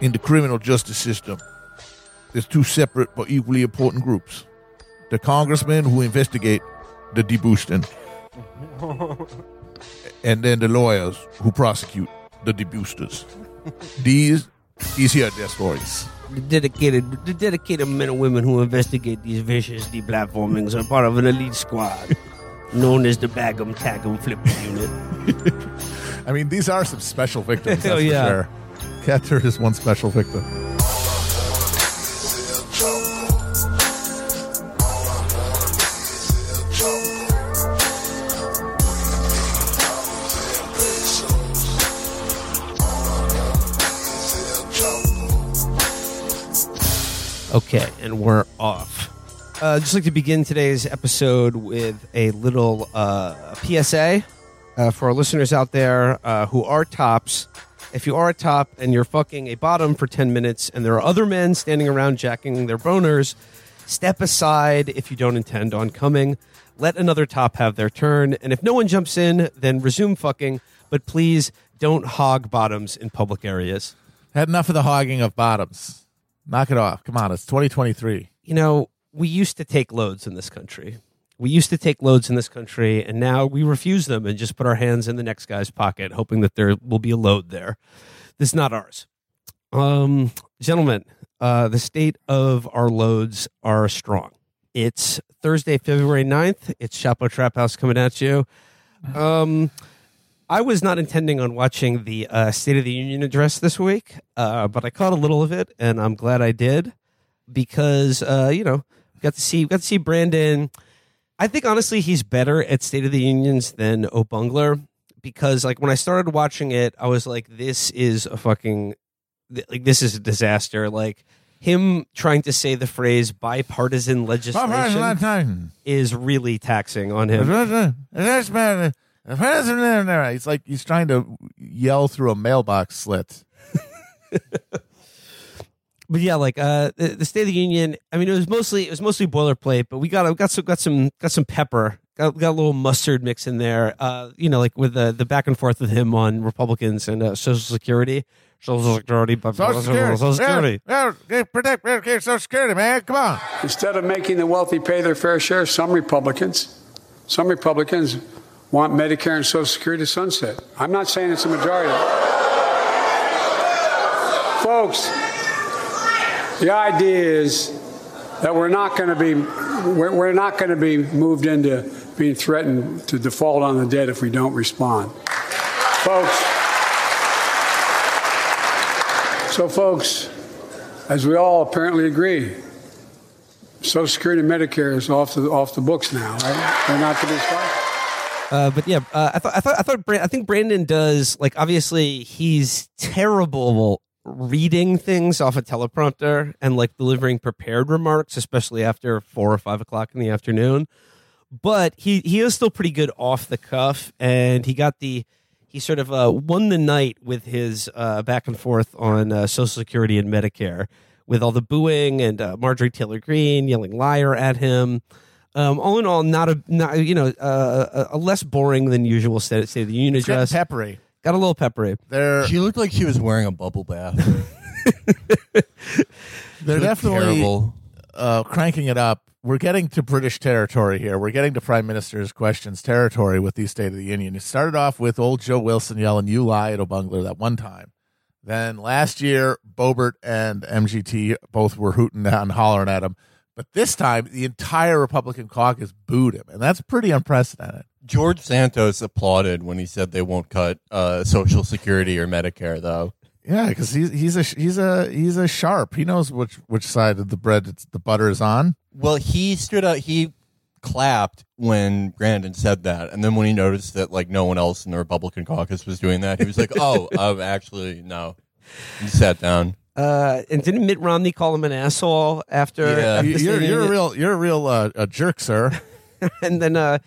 in the criminal justice system, there's two separate but equally important groups: the congressmen who investigate the deboosting, and then the lawyers who prosecute the deboosters. These, these here are their stories. The dedicated, the dedicated men and women who investigate these vicious deplatformings are part of an elite squad known as the Bag'em Tag'em Flipper Unit. I mean, these are some special victims. That's oh, yeah. for sure. Cat Turd is one special victim. Okay, and we're off. Uh, just like to begin today's episode with a little uh, PSA uh, for our listeners out there uh, who are tops. If you are a top and you're fucking a bottom for 10 minutes and there are other men standing around jacking their boners, step aside if you don't intend on coming. Let another top have their turn. And if no one jumps in, then resume fucking. But please don't hog bottoms in public areas. Had enough of the hogging of bottoms. Knock it off. Come on, it's 2023. you know, we used to take loads in this country. We used to take loads in this country, and now we refuse them and just put our hands in the next guy's pocket, hoping that there will be a load there. This is not ours. Um, gentlemen, uh, the state of our loads are strong. It's Thursday, February 9th. It's Chapo Trap House coming at you. Um, I was not intending on watching the uh, State of the Union address this week, uh, but I caught a little of it, and I'm glad I did because uh, you know got to see got to see Brandon. I think honestly he's better at State of the Unions than O'Bungler because like when I started watching it, I was like, this is a fucking like this is a disaster. Like him trying to say the phrase bipartisan legislation is really taxing on him. He's like he's trying to yell through a mailbox slit. But yeah, like uh, the, the State of the Union. I mean, it was mostly it was mostly boilerplate, but we got we got some got some got some pepper. Got, got a little mustard mix in there. Uh, you know, like with the the back and forth with him on Republicans and uh, Social Security, Social Security, Social Security. Social Security. Yeah, yeah, protect, protect Social Security, man. Come on. Instead of making the wealthy pay their fair share, some Republicans, some Republicans want Medicare and Social Security to sunset. I'm not saying it's a majority. Folks, the idea is that we're not going to be we're, not going to be moved into being threatened to default on the debt if we don't respond. Folks, so folks, as we all apparently agree, Social Security and Medicare is off the off the books now, right? They're not to be stopped. Uh, but yeah, uh, I thought I thought I thought I think Brandon does like obviously he's terrible reading things off a teleprompter and like delivering prepared remarks, especially after four or five o'clock in the afternoon. But he he is still pretty good off the cuff, and he got the he sort of uh, won the night with his uh, back and forth on uh, Social Security and Medicare, with all the booing and uh, Marjorie Taylor Greene yelling liar at him. Um, all in all, not a not, you know uh, a, less boring than usual State, State of the Union address. peppery. Got a little peppery. They're She looked like she was wearing a bubble bath. they're definitely terrible. uh, cranking it up. We're getting to British territory here. We're getting to Prime Minister's questions territory with the State of the Union. It started off with old Joe Wilson yelling, "You lie," at O'Bungler that one time. Then last year, Boebert and MGT both were hooting and hollering at him. But this time, the entire Republican caucus booed him, and that's pretty unprecedented. George Santos applauded when he said they won't cut uh, Social Security or Medicare, though. Yeah, because he's he's a he's a he's a sharp. He knows which which side of the bread it's, the butter is on. Well, he stood up. He clapped when Brandon said that, and then when he noticed that like no one else in the Republican caucus was doing that, he was like, "Oh, um, actually, no." He sat down. Uh, and didn't Mitt Romney call him an asshole after? Yeah. after You- the State You're you're a real you're a real uh, a jerk, sir. and then uh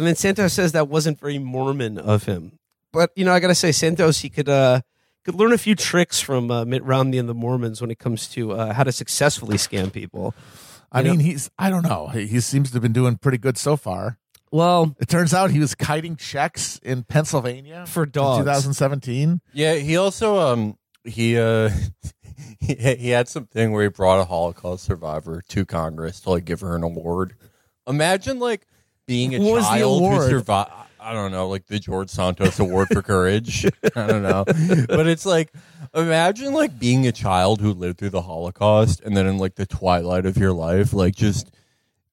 and then Santos says that wasn't very Mormon of him. But you know, I gotta say, Santos he could uh could learn a few tricks from uh, Mitt Romney and the Mormons when it comes to uh, how to successfully scam people. I You know- mean, he's I don't know. He, he seems to have been doing pretty good so far. Well, It turns out he was kiting checks in Pennsylvania For in dogs. 2017. Yeah, he also um he uh he, he had something where he brought a Holocaust survivor to Congress to like give her an award. Imagine like being a was child who survived. I don't know, like the George Santos Award for Courage. I don't know, but it's like imagine like being a child who lived through the Holocaust, and then in like the twilight of your life, like just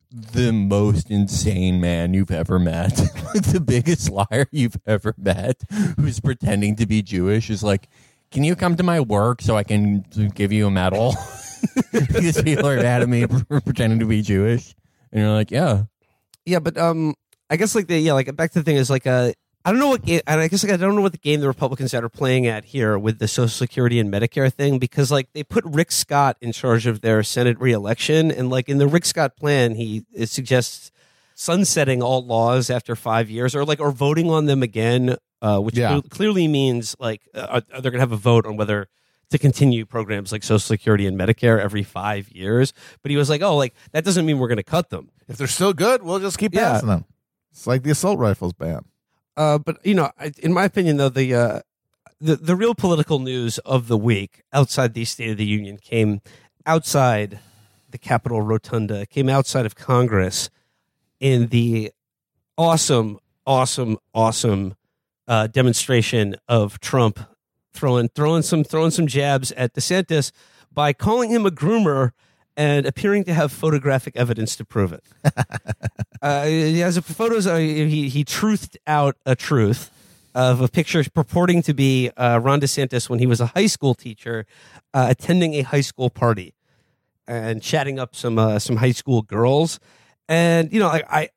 the most insane man you've ever met, the biggest liar you've ever met, who's pretending to be Jewish, is like, "Can you come to my work so I can give you a medal?" because people are mad at me for pretending to be Jewish, and you're like, "Yeah." Yeah, but um, I guess like the yeah, like back to the thing is like uh, I don't know what game, and I guess like I don't know what the game the Republicans are playing at here with the Social Security and Medicare thing because like they put Rick Scott in charge of their Senate reelection, and like in the Rick Scott plan, he it suggests sunsetting all laws after five years, or like or voting on them again, uh, which Yeah. clearly means like uh, they're going to have a vote on whether to continue programs like Social Security and Medicare every five years. But he was like, oh, like that doesn't mean we're going to cut them. If they're still good, we'll just keep Yeah. passing them. It's like the assault rifles ban. Uh, but you know, I, in my opinion, though the uh, the the real political news of the week outside the State of the Union came outside the Capitol Rotunda, came outside of Congress in the awesome, awesome, awesome uh, demonstration of Trump throwing throwing some throwing some jabs at DeSantis by calling him a groomer and appearing to have photographic evidence to prove it. uh, he has a, photos. Uh, he he truthed out a truth of a picture purporting to be uh, Ron DeSantis when he was a high school teacher uh, attending a high school party and chatting up some uh, some high school girls. And you know, I, I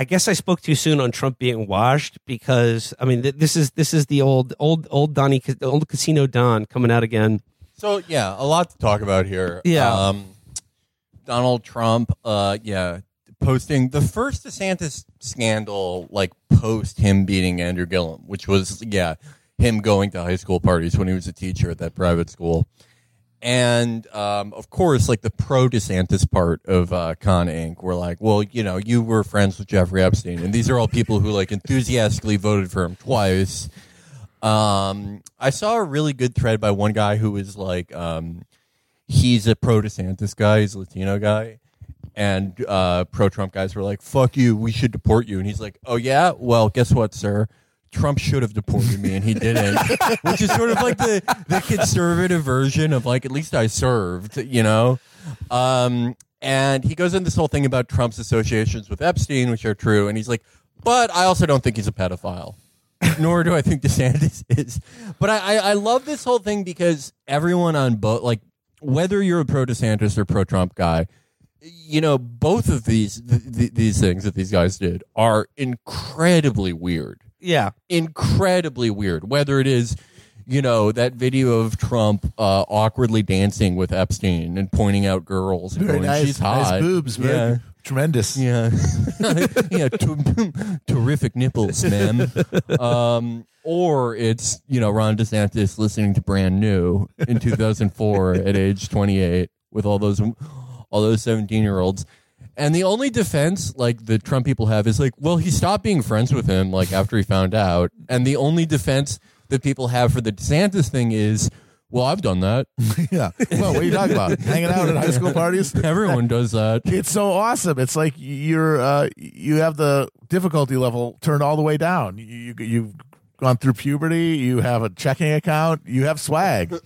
I guess I spoke too soon on Trump being washed because I mean th- this is this is the old old old Donnie old Casino Don coming out again. So yeah, a lot to talk about here. Yeah. Um, Donald Trump, uh, yeah, posting the first DeSantis scandal, like post him beating Andrew Gillum, which was yeah, him going to high school parties when he was a teacher at that private school. And um, of course, like the pro DeSantis part of uh, Con Inc. were like, well, you know, you were friends with Jeffrey Epstein, and these are all people who like enthusiastically voted for him twice. Um, I saw a really good thread by one guy who was like, um, he's a pro DeSantis guy, he's a Latino guy, and uh, pro Trump guys were like, "Fuck you, we should deport you," and he's like, "Oh yeah, well, guess what, sir." Trump should have deported me, and he didn't. Which is sort of like the the conservative version of like, at least I served, you know. Um, and he goes into this whole thing about Trump's associations with Epstein, which are true, and he's like, but I also don't think he's a pedophile nor do I think DeSantis is. But I, I, I love this whole thing because everyone on both, like, whether you're a pro DeSantis or pro Trump guy, you know, both of these th- th- these things that these guys did are incredibly weird. Yeah, Incredibly weird. Whether it is, you know, that video of Trump uh, awkwardly dancing with Epstein and pointing out girls and Very going, nice, "She's hot." nice boobs, very Yeah. tremendous. Yeah, yeah, t- terrific nipples, man. Um, or it's you know Ron DeSantis listening to Brand New in 2004 at age 28 with all those all those 17 year olds. And the only defense like the Trump people have is like, well, he stopped being friends with him like after he found out. And the only defense that people have for the DeSantis thing is, well, I've done that. yeah. Well, what are you talking about? Hanging out at high school parties? Everyone does that. It's so awesome. It's like you're uh, you have the difficulty level turned all the way down. You, you you've gone through puberty. You have a checking account. You have swag.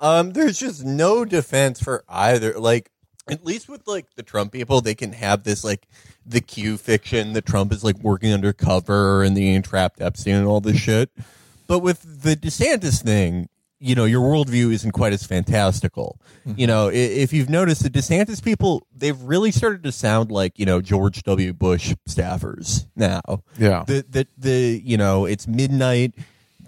um, there's just no defense for either. Like, at least with like the Trump people, they can have this like the Q fiction that Trump is like working undercover and the entrapped Epstein and all this shit. But with the DeSantis thing, you know, your worldview isn't quite as fantastical. Mm-hmm. You know, if you've noticed, the DeSantis people, they've really started to sound like, you know, George W. Bush staffers now Yeah. the the the you know it's midnight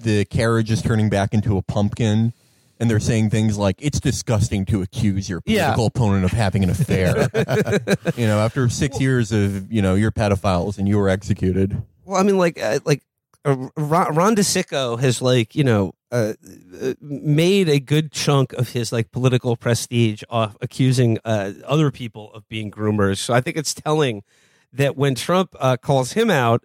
the carriage is turning back into a pumpkin and they're saying things like it's disgusting to accuse your Yeah. political opponent of having an affair you know after six years of you know you're pedophiles and you were executed Well, I mean, like, uh, like uh, Ron, Ron DeSicco has like you know uh, uh, made a good chunk of his like political prestige off accusing uh, other people of being groomers. So I think it's telling that when Trump uh, calls him out,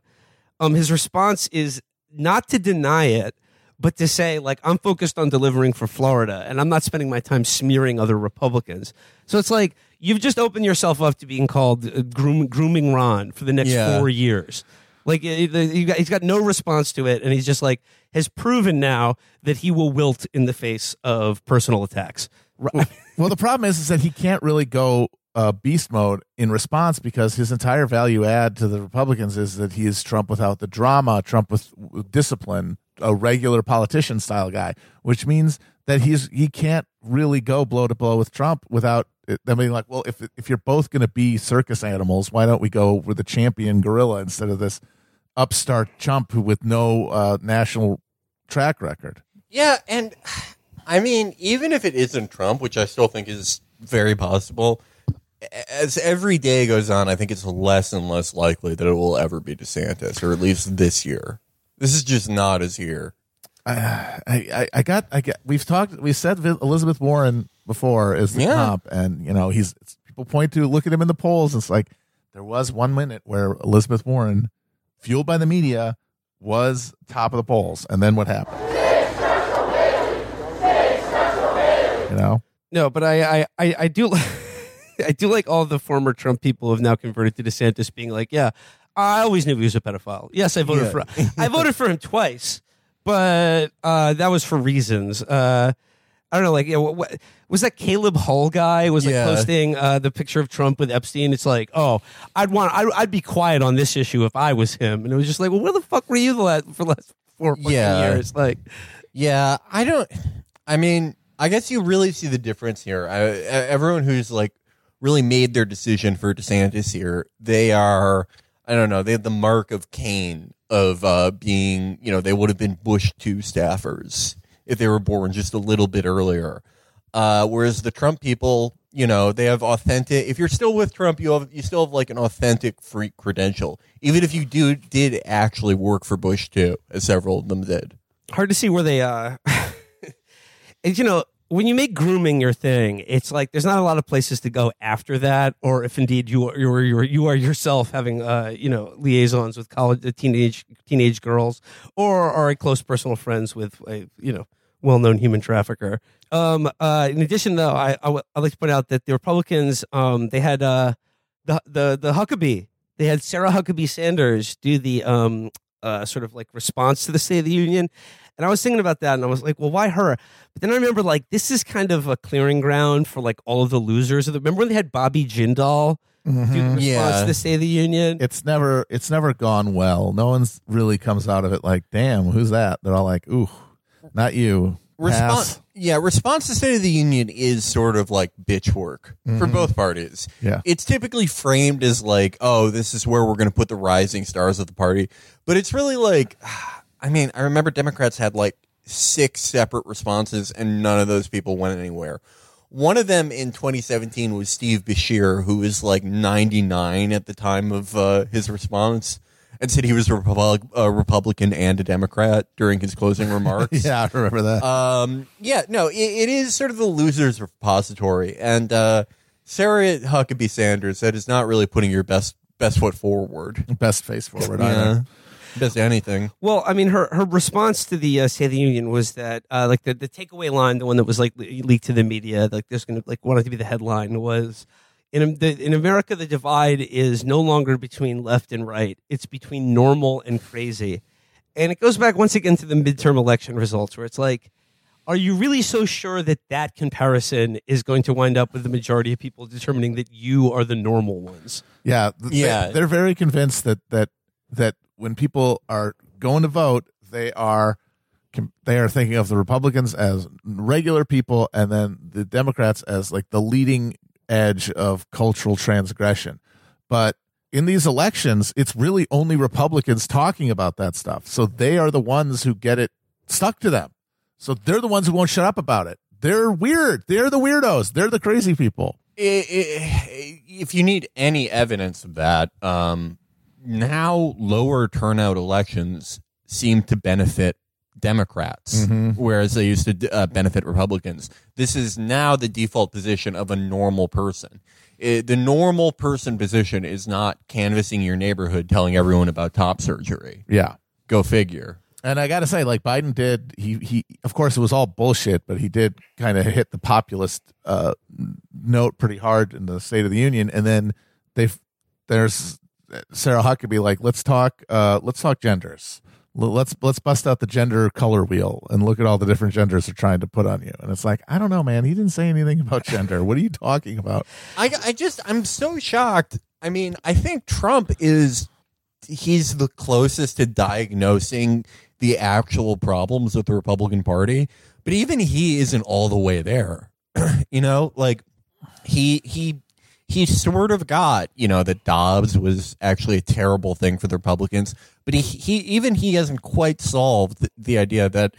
um, his response is not to deny it, but to say like I'm focused on delivering for Florida and I'm not spending my time smearing other Republicans. So it's like you've just opened yourself up to being called uh, groom, grooming Ron for the next Yeah. four years. Like the- you got- he's got no response to it, and he's just like has proven now that he will wilt in the face of personal attacks. Well, the problem is, is that he can't really go uh, beast mode in response because his entire value add to the Republicans is that he is Trump without the drama, Trump with, with discipline, a regular politician style guy, which means that he's he can't really go blow to blow with Trump without. I mean, like, well, if if you're both going to be circus animals, why don't we go with the champion gorilla instead of this upstart chump who with no uh, national track record? Yeah, and I mean, even if it isn't Trump, which I still think is very possible, as every day goes on, I think it's less and less likely that it will ever be DeSantis, or at least this year. This is just not his year. I, I, I got, I get. We've talked. We said Elizabeth Warren before is the Yeah. top, and you know he's. it's- People point to look at him in the polls. It's like there was one minute where Elizabeth Warren, fueled by the media, was top of the polls, and then what happened? You know, No, but I I I, I do I do like all the former Trump people have now converted to DeSantis being like, yeah, I always knew he was a pedophile. Yes, I voted for I voted for him twice, but uh, that was for reasons. Uh, I don't know, like, yeah, what, what, was that Caleb Hull guy was like Yeah. posting uh, the picture of Trump with Epstein? It's like, oh, I'd want, I'd, I'd be quiet on this issue if I was him, and it was just like, well, where the fuck were you the last for the last four fucking Yeah. years? Like, Yeah, I don't. I mean, I guess you really see the difference here. I, everyone who's like really made their decision for DeSantis here, they are. I don't know. They had the mark of Cain of uh, being. You know, they would have been Bush two staffers if they were born just a little bit earlier. Uh, whereas the Trump people, you know, they have authentic. If you're still with Trump, you have you still have like an authentic freak credential, even if you do did actually work for Bush too, as several of them did. hard to see where they uh and, you know when you make grooming your thing it's like there's not a lot of places to go after that or if indeed you are you are, you are, you are yourself having uh you know liaisons with college uh, teenage teenage girls or are close personal friends with a you know well-known human trafficker. Um uh in addition though i i would I'd like to point out that the republicans um they had uh the the the huckabee they had sarah huckabee sanders do the um uh, sort of like response to the State of the Union. And I was thinking about that and I was like, well, why her? But then I remember like this is kind of a clearing ground for like all of the losers. of the- Remember when they had Bobby Jindal do the response Yeah. to the State of the Union? it's never, it's never gone well. No one's really comes out of it like, damn, who's that? They're all like, ooh, not you. Response yeah response to state of the union is sort of like bitch work for both parties. Yeah. it's typically framed as like oh this is where we're going to put the rising stars of the party. But it's really like i mean i remember democrats had like six separate responses and none of those people went anywhere. One of them in 2017 was Steve Beshear, who was like 99 at the time of uh, his response, and said he was a, Repub- a Republican and a Democrat during his closing remarks. Yeah, I remember that. Um, yeah, no, it, it is sort of the losers repository, and uh, Sarah Huckabee Sanders that is not really putting your best best foot forward. Best face forward. Yeah, either. best anything. Well, I mean, her her response to the uh, State of the Union was that, uh, like the, the takeaway line, the one that was like le- leaked to the media, like there's going to like wanted to be the headline was, in the, in America, the divide is no longer between left and right; it's between normal and crazy, and it goes back once again to the midterm election results, where it's like. Are you really so sure that that comparison is going to wind up with the majority of people determining that you are the normal ones? Yeah, th- Yeah. They're very convinced that that that when people are going to vote, they are they are thinking of the Republicans as regular people, and then the Democrats as like the leading edge of cultural transgression. But in these elections, it's really only Republicans talking about that stuff. So they are the ones who get it stuck to them. So they're the ones who won't shut up about it. They're weird. They're the weirdos. They're the crazy people. If you need any evidence of that, um, now lower turnout elections seem to benefit Democrats, whereas they used to uh, benefit Republicans. This is now the default position of a normal person. I- the normal person position is not canvassing your neighborhood, telling everyone about top surgery. Yeah. Go figure. And I got to say, like Biden did, he he. Of course, it was all bullshit, but he did kind of hit the populist uh, note pretty hard in the State of the Union. And then they there's Sarah Huckabee like, let's talk, uh, let's talk genders. Let's let's bust out the gender color wheel and look at all the different genders they're trying to put on you. And it's like, I don't know, man. He didn't say anything about gender. What are you talking about? I, I just I'm so shocked. I mean, I think Trump is he's the closest to diagnosing the actual problems with the Republican Party, but even he isn't all the way there. you know, like he he he sort of got, you know, that Dobbs was actually a terrible thing for the Republicans, but he he even he hasn't quite solved the, the idea that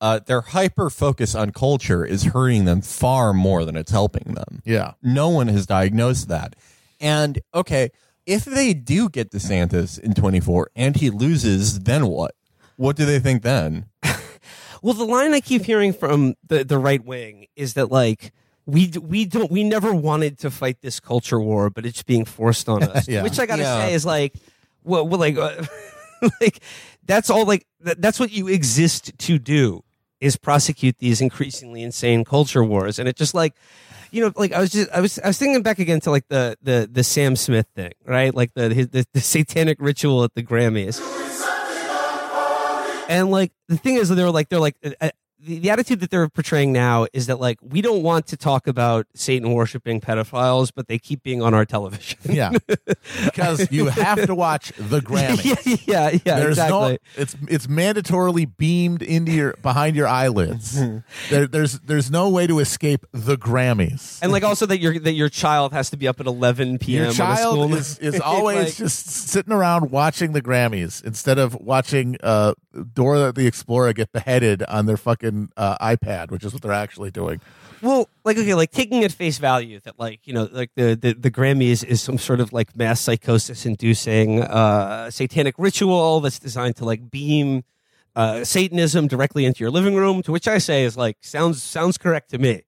uh, their hyper focus on culture is hurting them far more than it's helping them. Yeah. No one has diagnosed that. And okay, if they do get DeSantis in 24 and he loses, then what? What do they think then? Well, the line I keep hearing from the, the right wing is that like we we don't we never wanted to fight this culture war, but it's being forced on us. Yeah. Which I gotta Yeah. say is like, well, well like, uh, like that's all like that, that's what you exist to do is prosecute these increasingly insane culture wars, and it just like. You know, like I was just, I was, I was thinking back again to like the the the Sam Smith thing, right? Like the his, the, the satanic ritual at the Grammys. And like the thing is, they're like they're like uh, uh, the, the attitude that they're portraying now is that like we don't want to talk about Satan worshiping pedophiles, but they keep being on our television. Yeah. because you have to watch the Grammys. yeah, yeah, yeah, there's exactly. no it's it's mandatorily beamed into your behind your eyelids. there, there's there's no way to escape the Grammys. and like also that your that your child has to be up at 11 p.m. your on a school child is, is always Like- just sitting around watching the Grammys instead of watching uh, Dora the Explorer get beheaded on their fucking uh, iPad, which is what they're actually doing. Well, like okay, like taking at face value that like you know like the the, the Grammys is some sort of like mass psychosis inducing uh, satanic ritual that's designed to like beam uh, Satanism directly into your living room. To which I say is like sounds sounds correct to me.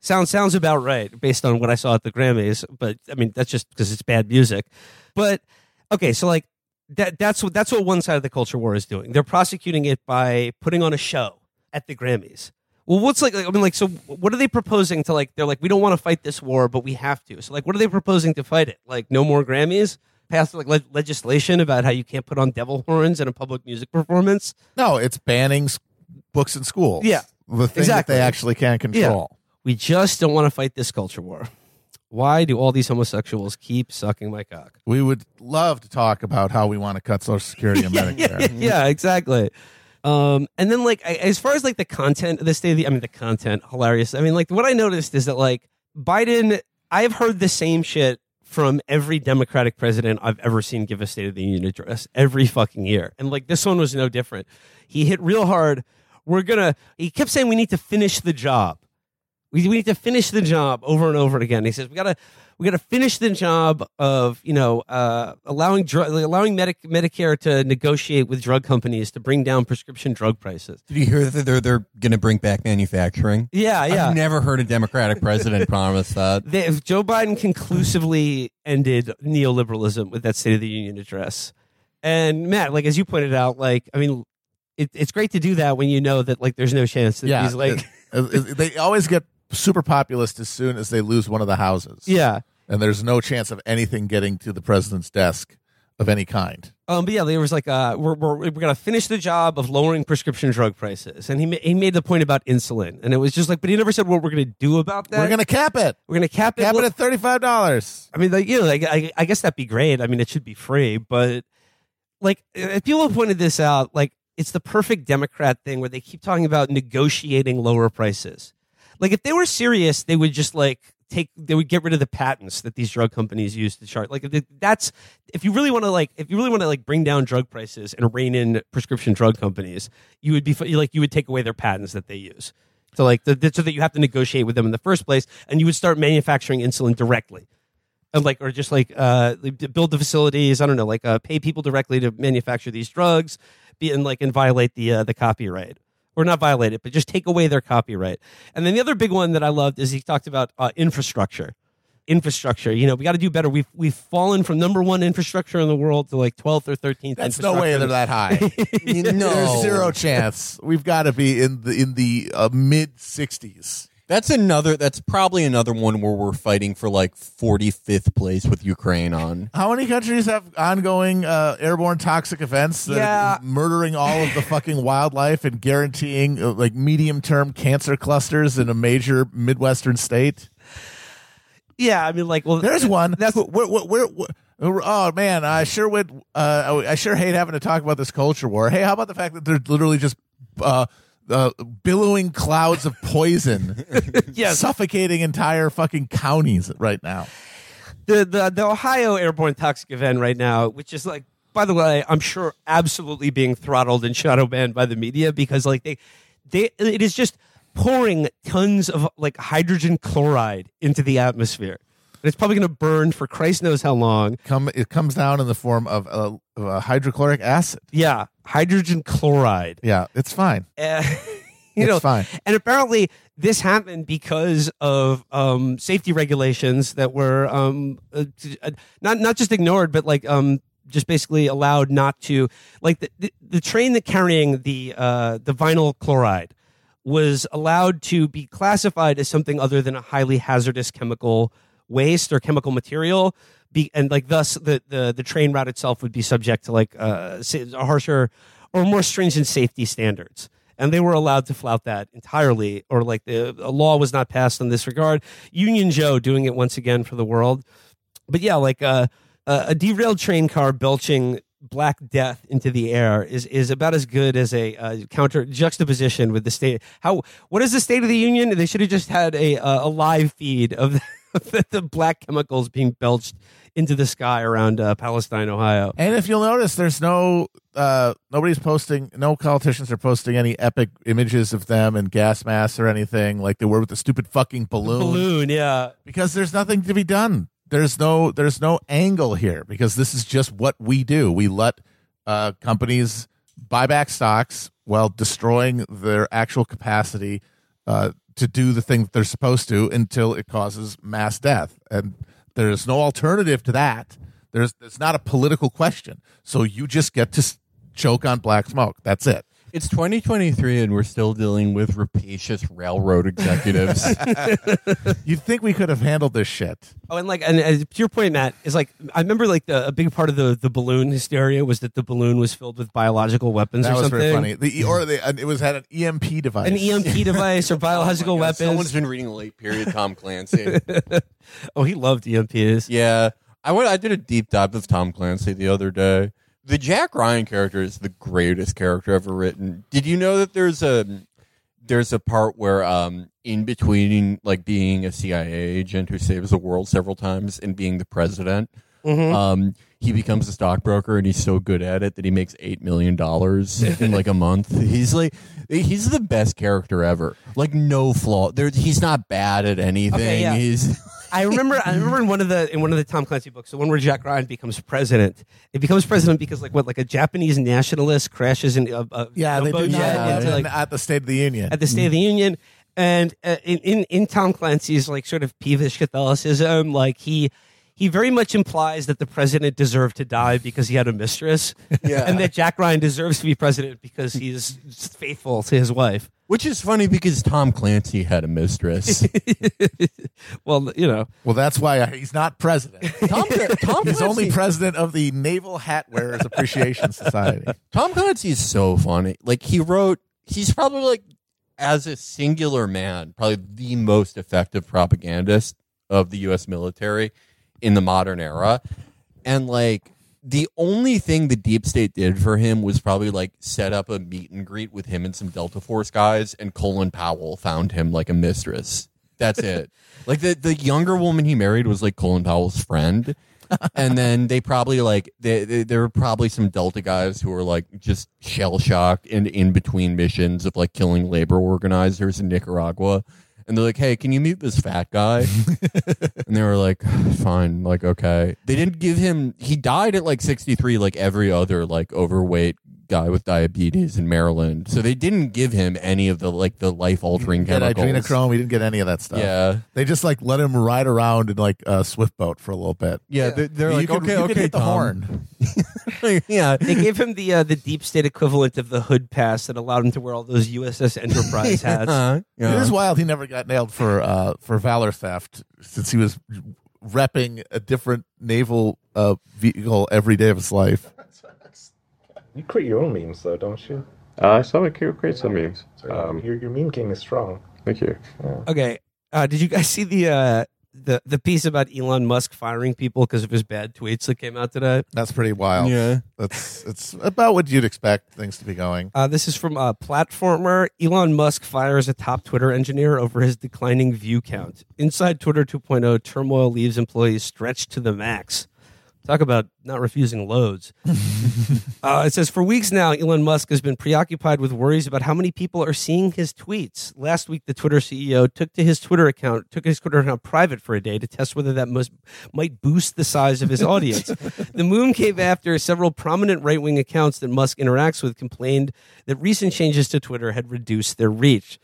Sounds sounds about right based on what I saw at the Grammys. But I mean that's just because it's bad music. But okay, so like that that's what that's what one side of the culture war is doing. They're prosecuting it by putting on a show at the Grammys. Well, what's like? I mean, like, so what are they proposing to like? They're like, we don't want to fight this war, but we have to. So, like, what are they proposing to fight it? Like, no more Grammys? Pass like le- legislation about how you can't put on devil horns in a public music performance? No, it's banning s- books in schools. Yeah, the thing exactly. that they actually can't control. We just don't want to fight this culture war. Why do all these homosexuals keep sucking my cock? We would love to talk about how we want to cut Social Security and Medicare. yeah, exactly. Um, and then like I- as far as like the content the state of the, I mean the content hilarious. I mean like what I noticed is that like Biden, I've heard the same shit from every Democratic president I've ever seen give a State of the Union address every fucking year, and like this one was no different. He hit real hard. We're gonna. He kept saying we need to finish the job. We, we need to finish the job over and over again. He says we gotta we gotta finish the job of you know uh, allowing drug allowing Medic- Medicare to negotiate with drug companies to bring down prescription drug prices. Did you hear that they're they're going to bring back manufacturing? Yeah, yeah. I've never heard a Democratic president promise that. They, if Joe Biden conclusively ended neoliberalism with that State of the Union address, and Matt, like as you pointed out, like I mean, it, it's great to do that when you know that like there's no chance that yeah, he's like, it- it- they always get super populist as soon as they lose one of the houses. yeah. and there's no chance of anything getting to the president's desk of any kind. Um, but yeah, there was like, uh, we're, we're, we're going to finish the job of lowering prescription drug prices. And he, ma- he made the point about insulin. And it was just like, but he never said what we're going to do about that. We're gonna cap it. we're going to cap it. Cap it at thirty five dollars. I mean, like, you know, like, I, I guess that'd be great. I mean, it should be free. But like, people have pointed this out. Like, it's the perfect Democrat thing where they keep talking about negotiating lower prices. Like, if they were serious, they would just like, take they would get rid of the patents that these drug companies use to chart like if that's if you really want to like if you really want to like bring down drug prices and rein in prescription drug companies you would be like you would take away their patents that they use. So like the, so that you have to negotiate with them in the first place and you would start manufacturing insulin directly. And like or just like uh build the facilities i don't know like uh pay people directly to manufacture these drugs be and like and violate the uh, the copyright or not violate it but just take away their copyright and then the other big one that i loved is he talked about uh, infrastructure infrastructure. You know, we got to do better. We've we've fallen from number one infrastructure in the world to like twelfth or thirteenth. That's no way they're that high. no, There's zero chance. We've got to be in the in the uh, mid 60s. That's another. That's probably another one where we're fighting for like 45th place with Ukraine on. How many countries have ongoing uh, airborne toxic events that Yeah. are murdering all of the fucking wildlife and guaranteeing uh, like medium term cancer clusters in a major midwestern state? Yeah, I mean, like, well, There's one. That's Where- where- where- where- oh man, I sure would. Uh, I sure hate having to talk about this culture war. Hey, how about the fact that they're literally just uh, uh, billowing clouds of poison, Yes. suffocating entire fucking counties right now. the, the the Ohio airborne toxic event right now, which is like, by the way, I'm sure absolutely being throttled and shadow banned by the media because like they they it is just pouring tons of like hydrogen chloride into the atmosphere. And it's probably going to burn for Christ knows how long. Come, it comes down in the form of a, of, uh, hydrochloric acid. Yeah, hydrogen chloride. Yeah, it's fine. Uh, you It's know, fine. And apparently, this happened because of um, safety regulations that were um, uh, uh, not not just ignored, but like um, just basically allowed not to. Like the, the, the train that carrying the uh, the vinyl chloride was allowed to be classified as something other than a highly hazardous chemical waste or chemical material. Be, and like thus the, the the train route itself would be subject to like uh, sa- harsher or more stringent safety standards and they were allowed to flout that entirely, or like the a law was not passed in this regard. Union Joe doing it once again for the world, but yeah, like uh, a, a derailed train car belching black death into the air is is about as good as a uh, counter juxtaposition with the state. How what is the State of the Union? They should have just had a a live feed of the, the black chemicals being belched into the sky around uh, Palestine, Ohio. And if you'll notice, there's no uh, nobody's posting, no politicians are posting any epic images of them in gas masks or anything like they were with the stupid fucking balloon. Balloon, yeah. because there's nothing to be done. There's no there's no angle here because this is just what we do. We let uh, companies buy back stocks while destroying their actual capacity uh, to do the thing that they're supposed to until it causes mass death. And there's no alternative to that. There's it's not a political question. So you just get to choke on black smoke. That's it. It's 2023 and we're still dealing with rapacious railroad executives. You'd think we could have handled this shit. Oh, and like, and, and to your point, Matt, is like I remember like the a big part of the the balloon hysteria was that the balloon was filled with biological weapons That or was something. very funny. The or the, and it was had an EMP device. An EMP device or oh biological God, weapons. Someone's been reading late period Tom Clancy. oh, he loved EMPs. yeah, I went. I did a deep dive of Tom Clancy the other day. The Jack Ryan character is the greatest character ever written. Did you know that there's a there's a part where um in between like being a CIA agent who saves the world several times and being the president, um he becomes a stockbroker and he's so good at it that he makes eight million dollars in like a month. He's like he's the best character ever. Like no flaw. There he's not bad at anything. Okay, yeah. He's I remember. I remember in one of the in one of the Tom Clancy books, the one where Jack Ryan becomes president. It becomes president because like what like a Japanese nationalist crashes in a, a Yeah, they do jet that into, in- like, at the State of the Union. at the State of the Union, and uh, in, in in Tom Clancy's like sort of peevish Catholicism, like he he very much implies that the president deserved to die because he had a mistress, Yeah. and that Jack Ryan deserves to be president because he's faithful to his wife. Which is funny because Tom Clancy had a mistress. Well, you know, well, that's why he's not president. Tom, Tom He's only president of the Naval Hat Wearers Appreciation Society. Tom Clancy is so funny. Like he wrote, he's probably like, as a singular man, probably the most effective propagandist of the U.S. military in the modern era. And like the only thing the deep state did for him was probably like set up a meet and greet with him and some Delta Force guys, and Colin Powell found him like a mistress. That's it. like the the younger woman he married was like Colin Powell's friend. and then they probably like they, they, there were probably some Delta guys who were like just shell shocked and in between missions of like killing labor organizers in Nicaragua. And they're like, "Hey, can you meet this fat guy?" and they were like, "Fine, like okay." They didn't give him. He died at like sixty three, like every other like overweight guy with diabetes in Maryland. So they didn't give him any of the like the life altering Get chemicals. adrenochrome. He didn't get any of that stuff. Yeah, They just like let him ride around in like a swift boat for a little bit. yeah. They're, they're You like, could- okay, you could okay, hit the Tom. horn. yeah, They gave him the uh, the deep state equivalent of the hood pass that allowed him to wear all those USS Enterprise hats. Uh, yeah. It is wild. He never got nailed for uh, for valor theft since he was repping a different naval uh, vehicle every day of his life. You create your own memes, though, don't you? Uh, I saw it create some memes. So Um, your, your meme king is strong. thank you. Okay, uh, did you guys see the uh, the the piece about Elon Musk firing people because of his bad tweets that came out today? That's pretty wild. yeah. That's it's about what you'd expect things to be going. Uh, this is from a Platformer. Elon Musk fires a top Twitter engineer over his declining view count. Inside Twitter 2.0, turmoil leaves employees stretched to the max. Talk about not refusing loads. uh, it says for weeks now, Elon Musk has been preoccupied with worries about how many people are seeing his tweets. Last week, the Twitter CEO took to his Twitter account, took his Twitter account private for a day to test whether that must, might boost the size of his audience. the move came after several prominent right wing accounts that Musk interacts with complained that recent changes to Twitter had reduced their reach.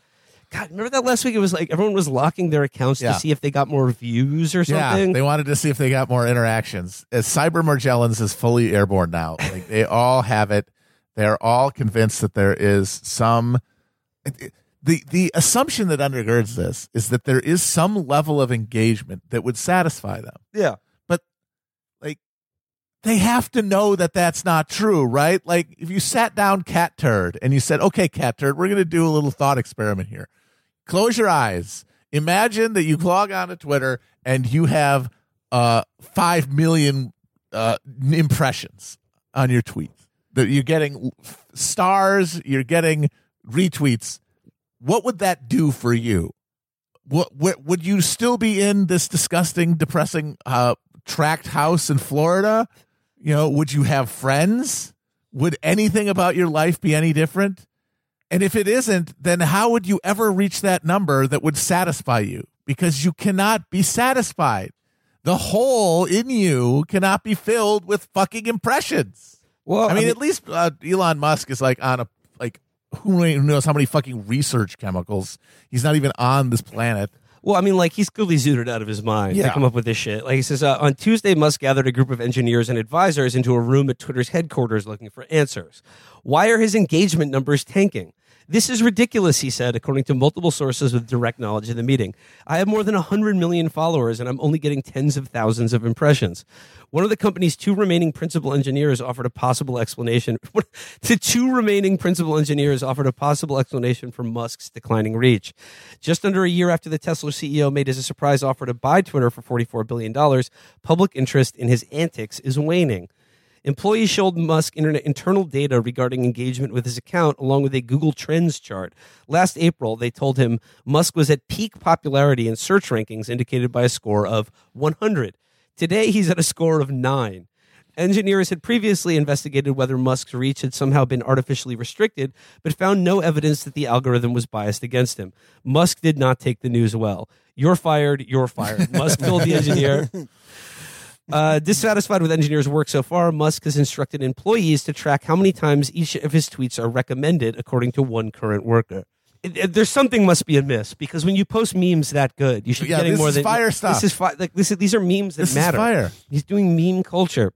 God, remember that last week? It was like everyone was locking their accounts Yeah. to see if they got more views or Yeah, something. they wanted to see if they got more interactions. As Cyber Morgellons is fully airborne now. Like they all have it. They're all convinced that there is some. The the assumption that undergirds this is that there is some level of engagement that would satisfy them. yeah. but like they have to know that that's not true, right? Like if you sat down cat turd and you said, "Okay, cat turd, we're going to do a little thought experiment here. Close your eyes. Imagine that you log on to Twitter and you have uh 5 million uh impressions on your tweet. That you're getting stars, you're getting retweets. What would that do for you? what, what would you still be in this disgusting, depressing uh, tract house in Florida? You know, would you have friends? Would anything about your life be any different? And if it isn't, then how would you ever reach that number that would satisfy you? Because you cannot be satisfied. The hole in you cannot be filled with fucking impressions. Well, I mean, at least uh, Elon Musk is like on a like who knows how many fucking research chemicals. He's not even on this planet. Well, I mean, like he's clearly zooted out of his mind Yeah. to come up with this shit. Like he says, uh, on Tuesday, Musk gathered a group of engineers and advisors into a room at Twitter's headquarters looking for answers. Why are his engagement numbers tanking? This is ridiculous, he said, according to multiple sources with direct knowledge of the meeting. I have more than 100 million followers and I'm only getting tens of thousands of impressions. One of the company's two remaining principal engineers offered a possible explanation. the two remaining principal engineers offered a possible explanation for Musk's declining reach. Just under a year after the Tesla CEO made his surprise offer to buy Twitter for $44 billion, public interest in his antics is waning. Employees showed Musk internet internal data regarding engagement with his account, along with a Google Trends chart. Last April, they told him Musk was at peak popularity in search rankings, indicated by a score of 100. Today, he's at a score of 9. Engineers had previously investigated whether Musk's reach had somehow been artificially restricted, but found no evidence that the algorithm was biased against him. Musk did not take the news well. You're fired, you're fired. Musk told the engineer. Uh, dissatisfied with engineers' work so far, Musk has instructed employees to track how many times each of his tweets are recommended, according to one current worker. It- it- there's something must be amiss because when you post memes that good, you should Yeah, be getting this more is than fire stuff. This is fi- like this. Is, these are memes that This is matter. fire. He's doing meme culture.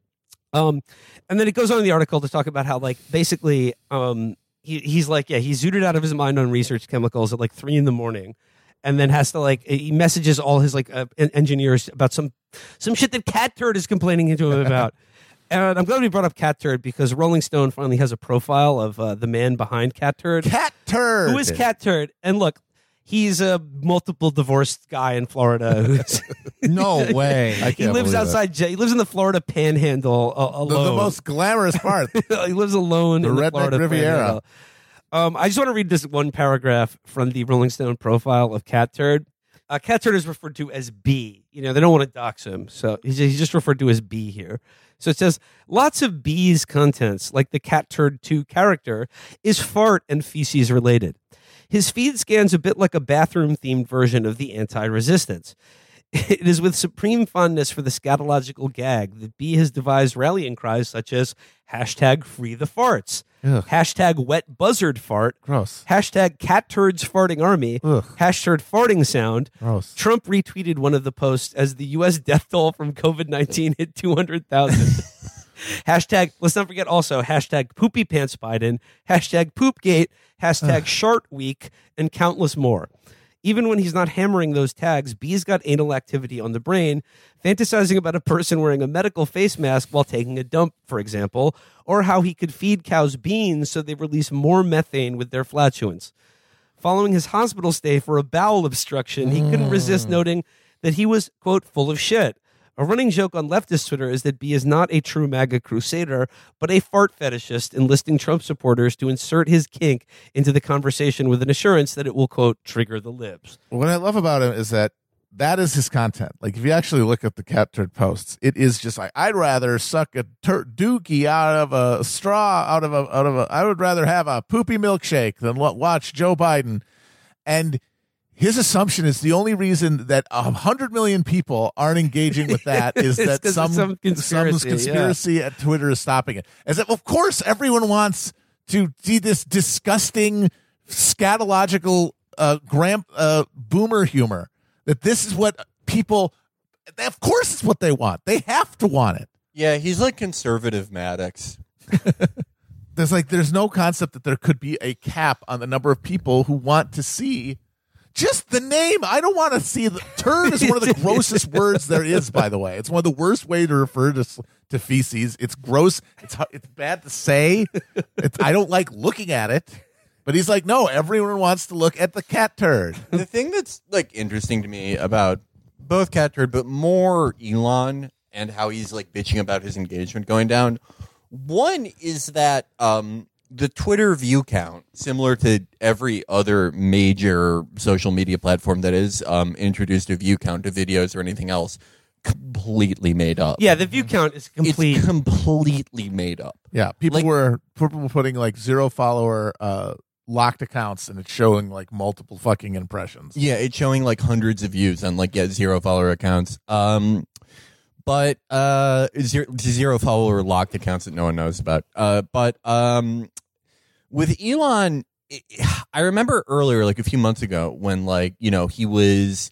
Um, and then it goes on in the article to talk about how, like, basically, um, he, he's like, yeah, he zooted out of his mind on research chemicals at like three in the morning, and then has to like he messages all his like uh, engineers about some some shit that Cat Turd is complaining into him about. and I'm glad we brought up Cat Turd because Rolling Stone finally has a profile of uh, the man behind Cat Turd. Cat turd. Who is Cat Turd? And look, he's a multiple divorced guy in Florida. No way. He lives outside. J- He lives in the Florida Panhandle uh, The, alone. the most glamorous part. he lives alone The in the redneck Florida Riviera. Panhandle. Um, I just want to read this one paragraph from the Rolling Stone profile of Cat Turd. Uh, Cat Turd is referred to as B. You know, they don't want to dox him, so he's, he's just referred to as B here. So it says lots of B's contents, like the Cat Turd 2 character, is fart and feces related. His feed scans a bit like a bathroom themed version of the anti resistance. It is with supreme fondness for the scatological gag that B has devised rallying cries such as hashtag free the farts, Ugh. hashtag wet buzzard fart, Gross. hashtag cat turds farting army, Ugh. hashtag farting sound. Gross. Trump retweeted one of the posts as the U.S. death toll from COVID 19 hit 200,000. hashtag, let's not forget also hashtag poopy pants Biden, hashtag poopgate, hashtag shart week, and countless more. Even when he's not hammering those tags, B's got anal activity on the brain, fantasizing about a person wearing a medical face mask while taking a dump, for example, or how he could feed cows beans so they release more methane with their flatulence. Following his hospital stay for a bowel obstruction, he couldn't resist mm. noting that he was, quote, full of shit. A running joke on leftist Twitter is that B is not a true MAGA crusader, but a fart fetishist enlisting Trump supporters to insert his kink into the conversation with an assurance that it will, quote, trigger the libs. What I love about him is that that is his content. Like if you actually look at the cat turd posts, it is just like I'd rather suck a tur- dookie out of a straw out of a out of a. I would rather have a poopy milkshake than watch Joe Biden. And his assumption is the only reason that a hundred million people aren't engaging with that is that some some conspiracy, some conspiracy at Twitter is stopping it. As if, of course, everyone wants to see this disgusting scatological uh, gram uh, boomer humor. That this is what people. Of course, it's what they want. They have to want it. Yeah, he's like conservative Maddox. There's like there's no concept that there could be a cap on the number of people who want to see just the name. I don't want to see the turd is one of the grossest words there is. By the way, it's one of the worst way to refer to to feces. It's gross. It's it's bad to say. It's, I don't like looking at it. But he's like, no, everyone wants to look at the cat turd. the thing that's like interesting to me about both Cat Turd, but more Elon and how he's like bitching about his engagement going down. One is that um, the Twitter view count, similar to every other major social media platform that is um, introduced a view count to videos or anything else, completely made up. Yeah, the view count is complete. It's completely made up. Yeah, people Like- were people were putting like zero follower uh, locked accounts, and it's showing like multiple fucking impressions. Yeah, it's showing like hundreds of views on like yeah zero follower accounts. Um, but uh, zero, zero follower locked accounts that no one knows about. Uh, but um, with Elon, it, I remember earlier, like a few months ago, when like you know he was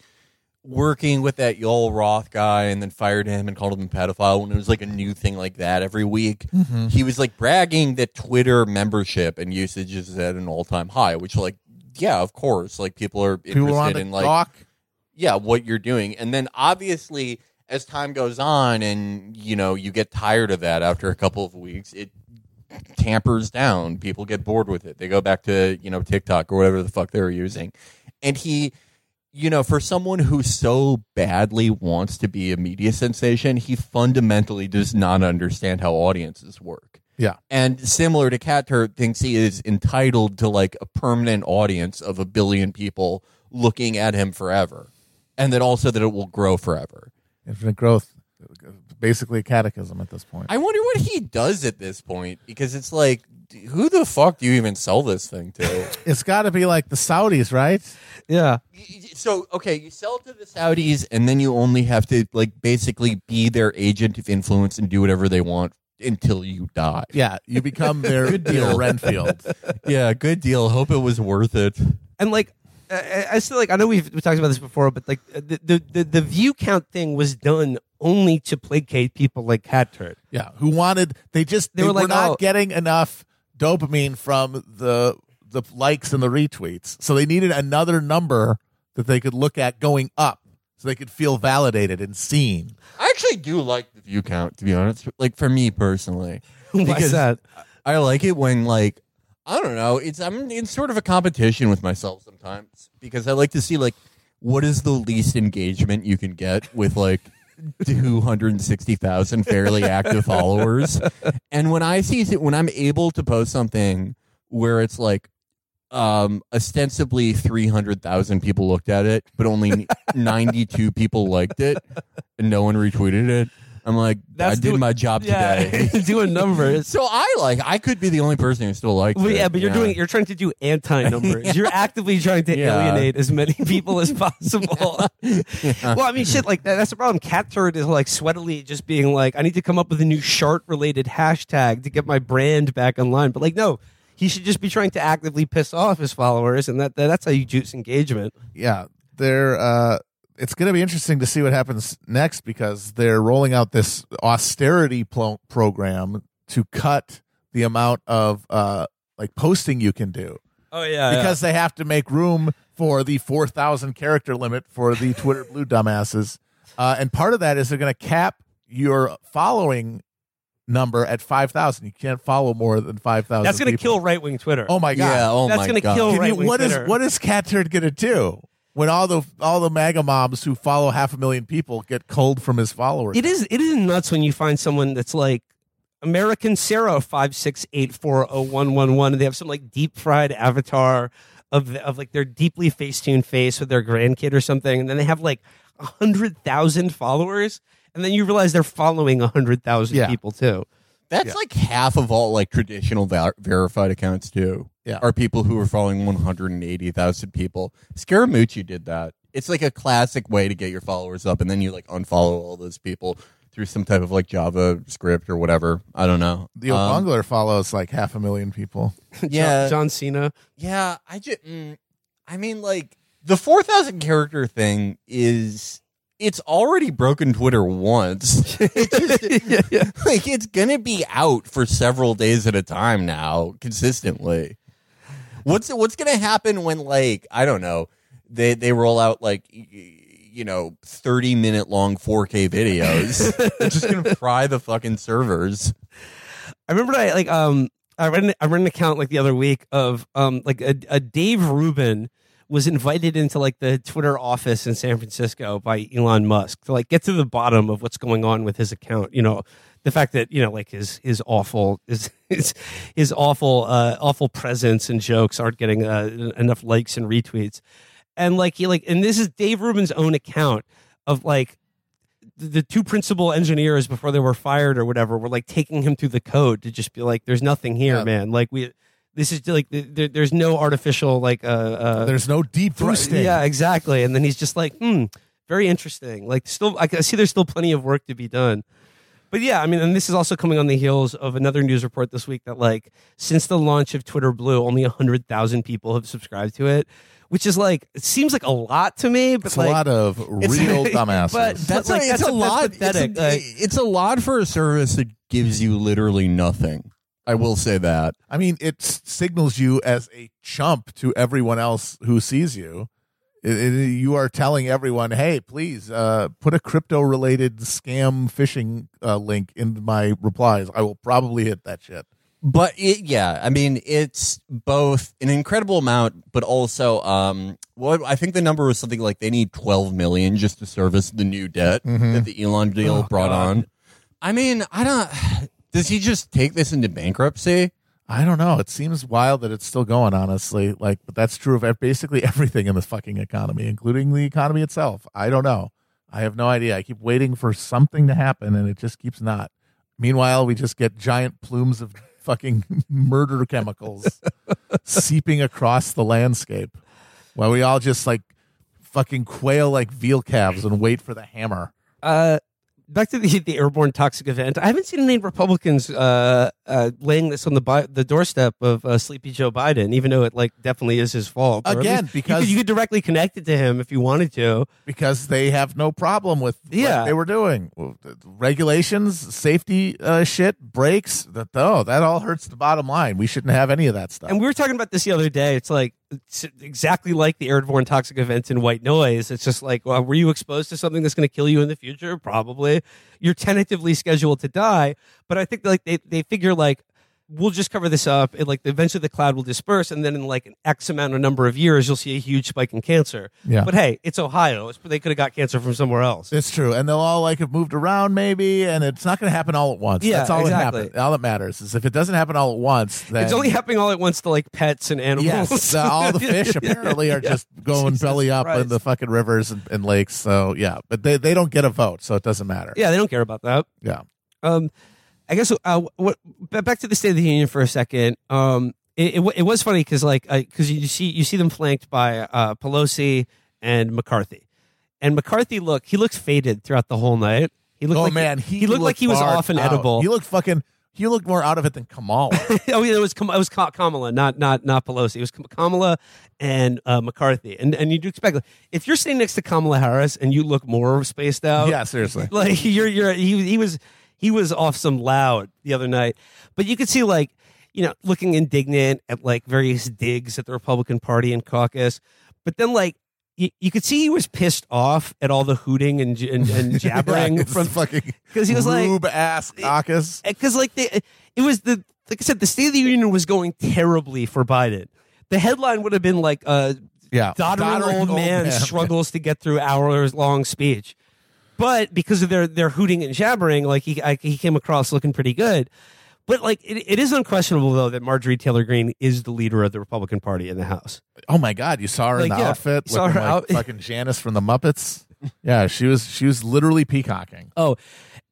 working with that Yoel Roth guy and then fired him and called him a pedophile when it was like a new thing like that every week. He was like bragging that Twitter membership and usage is at an all time high, which like yeah, of course, like people are interested to in like talk. yeah, what you're doing. And then obviously as time goes on and you know, you get tired of that after a couple of weeks, it tampers down. People get bored with it. They go back to, you know, TikTok or whatever the fuck they were using. And he you know, for someone who so badly wants to be a media sensation, he fundamentally does not understand how audiences work. Yeah. And similar to Cat Turd, thinks he is entitled to like a permanent audience of a billion people looking at him forever. And that also that it will grow forever. Infinite growth, basically a catechism at this point. I wonder what he does at this point because it's like, who the fuck do you even sell this thing to? it's got to be like the Saudis, right? yeah. so okay, you sell it to the Saudis, and then you only have to like basically be their agent of influence and do whatever they want until you die. Yeah, you become their Good deal. Renfield. Yeah, good deal. Hope it was worth it. and like I, I still like I know we've we talked about this before, but like the, the the the view count thing was done only to placate people like Cat Turd. Yeah, who wanted? They just they, They were, were like, not oh. getting enough dopamine from the the likes and the retweets, so they needed another number that they could look at going up, so they could feel validated and seen. I actually do like the view count, to be honest. Like for me personally, Why Because- is that? I like it when like I don't know. It's I'm in sort of a competition with myself sometimes because I like to see like what is the least engagement you can get with like 260,000 fairly active followers. And when I see when I'm able to post something where it's like um ostensibly 300,000 people looked at it but only 92 people liked it and no one retweeted it I'm like, I did doing- my job yeah, today. doing numbers. so I like, I could be the only person who still likes Well, it. yeah, but you're doing you're trying to do anti numbers. You're actively trying to Yeah. alienate as many people as possible. Well, I mean, shit, like that, that's the problem. Cat turd is like sweatily just being like, I need to come up with a new shart related hashtag to get my brand back online. But like, no, he should just be trying to actively piss off his followers, and that, that that's how you juice engagement. yeah, they're. Uh, it's going to be interesting to see what happens next because they're rolling out this austerity pl- program to cut the amount of uh, like posting you can do Oh yeah, because they have to make room for the 4,000 character limit for the Twitter blue dumbasses. Uh, and part of that is they're going to cap your following number at 5,000. You can't follow more than 5,000. that's gonna kill right wing Twitter. Oh my god. Yeah, oh That's gonna kill right-wing what is Twitter. what is Cat Turd gonna do when all the all the MAGA mobs who follow half a million people get cold from his followers? It is it is nuts when you find someone that's like American Sarah five six eight four zero one one one, and they have some like deep fried avatar of of like their deeply Facetune face with their grandkid or something, and then they have like a hundred thousand followers, and then you realize they're following a hundred thousand Yeah. people too. That's Yeah. like half of all like traditional ver- verified accounts too. Yeah. are people who are following 180,000 people. Scaramucci did that. It's like a classic way to get your followers up, and then you like unfollow all those people through some type of like Java script or whatever. I don't know. the Um, Obongler follows like half a million people. yeah, John, John Cena. Yeah, I just, mm, I mean, like the four thousand character thing is it's already broken Twitter once. It just, Like it's gonna be out for several days at a time now, consistently. What's what's gonna happen when like I don't know they they roll out like you know thirty minute long four K videos? They're just gonna fry the fucking servers. I remember I like um I read an, I read an account like the other week of um like a, a Dave Rubin was invited into like the Twitter office in San Francisco by Elon Musk to like get to the bottom of what's going on with his account. You know, the fact that you know like his his awful his his, his awful uh, awful presence and jokes aren't getting uh, enough likes and retweets, and like he like and this is Dave Rubin's own account of like the, two principal engineers before they were fired or whatever were like taking him through the code to just be like, "There's nothing here, Yeah. man. Like we, this is like there, there's no artificial like uh, uh There's no deep boosting. yeah, exactly." And then he's just like, "Hmm, very interesting. Like still, I can see there's still plenty of work to be done." But yeah, I mean, and this is also coming on the heels of another news report this week that like since the launch of Twitter Blue, only hundred thousand people have subscribed to it, which is like it seems like a lot to me, but It's like a lot of It's- real dumbasses. but- That's like, a, that's it's a, a- that's lot. It's a, like- it's a lot for a service that gives you literally nothing. I will say that. I mean, it signals you as a chump to everyone else who sees you. It, it- you are telling everyone, "Hey, please uh, put a crypto-related scam phishing uh, link in my replies. I will probably hit that shit." But it, yeah, I mean, it's both an incredible amount, but also, um, what I think the number was something like they need 12 million just to service the new debt that the Elon deal Oh, brought God. on. I mean, I don't. Does he just take this into bankruptcy? I don't know. It seems wild that it's still going. Honestly, like, but that's true of basically everything in the fucking economy, including the economy itself. I don't know. I have no idea. I keep waiting for something to happen, and it just keeps not. Meanwhile, we just get giant plumes of fucking murder chemicals seeping across the landscape, while we all just like fucking quail like veal calves and wait for the hammer. Uh, back to the, the airborne toxic event. I haven't seen any Republicans uh, uh, laying this on the bi- the doorstep of uh, Sleepy Joe Biden, even though it like definitely is his fault. Or Again, least you because- could, you could directly connect it to him if you wanted to. because they have no problem with Yeah. what they were doing. Regulations, safety uh, shit, breaks. That oh, that all hurts the bottom line. We shouldn't have any of that stuff. And we were talking about this the other day. It's like exactly like the airborne toxic events in White Noise. It's just like, well, were you exposed to something that's going to kill you in the future? Probably. You're tentatively scheduled to die, but I think like they they figure like we'll just cover this up. It, like eventually the cloud will disperse, and then in like an X amount of number of years, you'll see a huge spike in cancer. Yeah. But hey, it's Ohio. It's, they could have got cancer from somewhere else. It's true, and they'll all like have moved around maybe, and it's not going to happen all at once. Yeah, That's all exactly. that happens. All that matters is if it doesn't happen all at once, then It's only happening all at once to like pets and animals. yes, the- all the fish apparently are Yeah. just going Jesus belly up in the fucking rivers and, and lakes. So yeah, but they they don't get a vote, so it doesn't matter. Yeah, they don't care about that. yeah. Um, I guess uh, what back to the State of the Union for a second. Um, it, it, it was funny because like because you see you see them flanked by uh, Pelosi and McCarthy, and McCarthy look he looks faded throughout the whole night. He looked oh like man, he, looked like he was off and out. edible. He looked fucking. He looked more out of it than Kamala. oh yeah, it was it was Kamala, not not not Pelosi. It was Kamala and uh, McCarthy, and and you do expect like, if you're sitting next to Kamala Harris and you look more spaced out, yeah, seriously. like you're you're he he was he was off some loud the other night, but you could see like you know looking indignant at like various digs at the Republican Party and caucus, but then like. You, you could see he was pissed off at all the hooting and and, and jabbering yeah, from fucking 'cause he was like- ass caucus. because like they, it was the like I said, the State of the Union was going terribly for Biden. The headline would have been like uh, Yeah, doddering, old, man, struggles to get through hours long speech. But because of their their hooting and jabbering, like he I, he came across looking pretty good. But like it, it is unquestionable though that Marjorie Taylor Greene is the leader of the Republican Party in the House. Oh my god, you saw her in Like, the yeah, outfit, saw looking her like out- fucking Janice from the Muppets. Yeah, she was she was literally peacocking. Oh,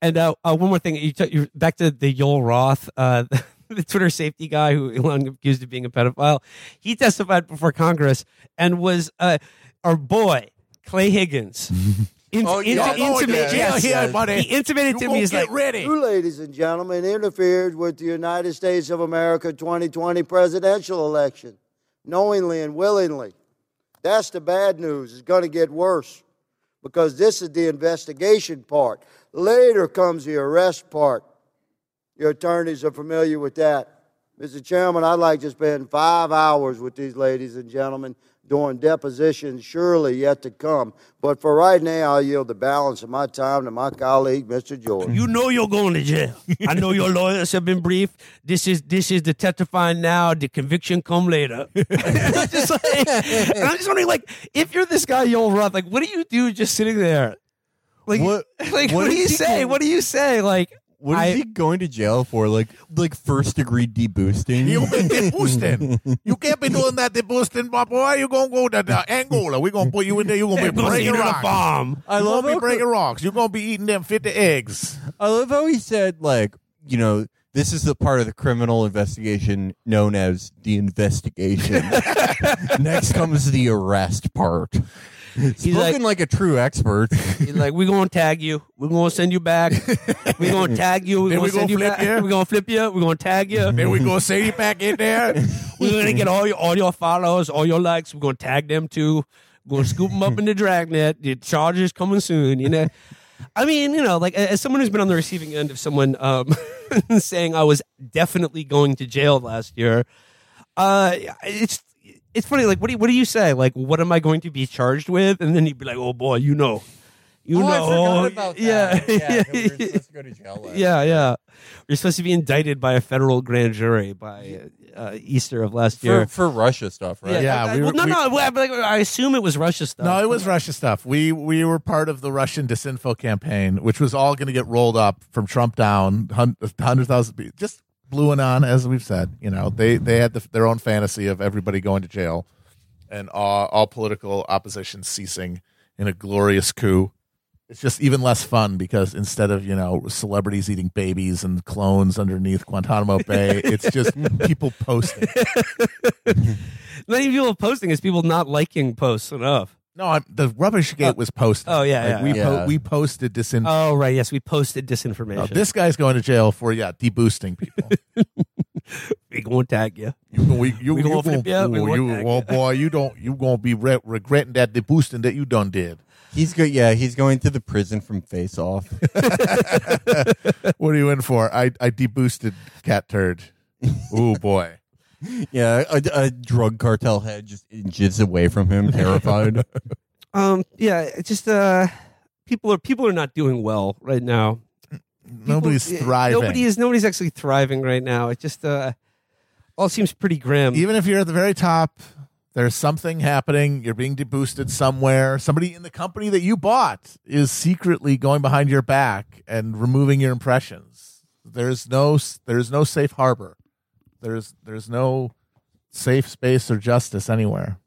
and uh, uh, one more thing. You you're back to the Yoel Roth, uh, the Twitter safety guy who Elon accused of being a pedophile. He testified before Congress and was uh, our boy Clay Higgins. In, Oh, yeah. Intimate- yeah, uh, yes. yeah, buddy. He intimated You to me. He's get like, ready. You, ladies and gentlemen, interfered with the United States of America 2020 presidential election, knowingly and willingly. That's the bad news. It's going to get worse because this is the investigation part. Later comes the arrest part. Your attorneys are familiar with that. Mr. Chairman, I'd like to spend five hours with these ladies and gentlemen doing depositions, surely yet to come. But for right now, I'll yield the balance of my time to my colleague, Mr. George. You know you're going to jail. I know your lawyers have been briefed. This is this is the testifying now. The conviction come later. It's just like- and I'm just wondering, like, if you're this guy Yoel Roth, like, what do you do just sitting there? Like, What- like, what, what do you say? going- What do you say? Like, What is I- he going to jail for? Like like first degree deboosting? You been deboosting. You can't be doing that deboosting, my boy. You gonna go to the Angola. We gonna put you in there. You gonna be breaking eat a rocks. bomb. I You love gonna be how- breaking rocks. You gonna be eating them fifty eggs. I love how he said like you know this is the part of the criminal investigation known as the investigation. Next comes the arrest part. Spoken like- like, a true expert. He's like, we're gonna tag you. We're gonna send you back. We're gonna tag you. We're gonna we send gonna you back. you? We're gonna flip you. We're gonna tag you. Then we're gonna send you back in there. We're gonna get all your all your followers, all your likes. We're gonna tag them too. We're gonna scoop them up in the dragnet. The charges coming soon. You know. I mean, you know, like as someone who's been on the receiving end of someone um, saying I was definitely going to jail last year, uh, it's it's funny. Like, what do you, what do you say? Like, what am I going to be charged with? And then he'd be like, "Oh boy, you know, you Oh, I know, forgot about that. yeah, yeah, we were supposed to go to jail last yeah, yeah. You're supposed to be indicted by a federal grand jury by uh, Easter of last year. for, for Russia stuff, right? Yeah, I- we well, were- no, we- no. well, like, I assume it was Russia stuff. No, it was Russia stuff. We we were part of the Russian disinfo campaign, which was all going to get rolled up from Trump down, hundred thousand people, just blew it on, as we've said. You know, they they had the, their own fantasy of everybody going to jail and all, all political opposition ceasing in a glorious coup. It's just even less fun because instead of you know celebrities eating babies and clones underneath Guantanamo Bay, it's just people posting. Not even people posting; it's people not liking posts enough. No, I'm, the rubbish gate oh. was posted. oh, yeah, Like, yeah, we yeah. Po- we posted disinfo. Oh, right. Yes, we posted disinformation. No, this guy's going to jail for yeah deboosting people. we gonna tag you. You gonna we, you, We gonna flip gonna, you, we oh, gonna you, tag oh you. boy, you don't you gonna be re- regretting that deboosting that you done did. He's good. Yeah, he's going to the prison from Face Off. What are you in for? I I deboosted cat turd. Oh boy, yeah, a, a drug cartel head just inches away from him, terrified. Um, yeah, it's just uh, people are people are not doing well right now. Nobody's thriving. Nobody is. Nobody's actually thriving right now. It just uh, all seems pretty grim. Even if you're at the very top, there's something happening. You're being deboosted somewhere. Somebody in the company that you bought is secretly going behind your back and removing your impressions. There's no there's no safe harbor. There's there's no safe space or justice anywhere.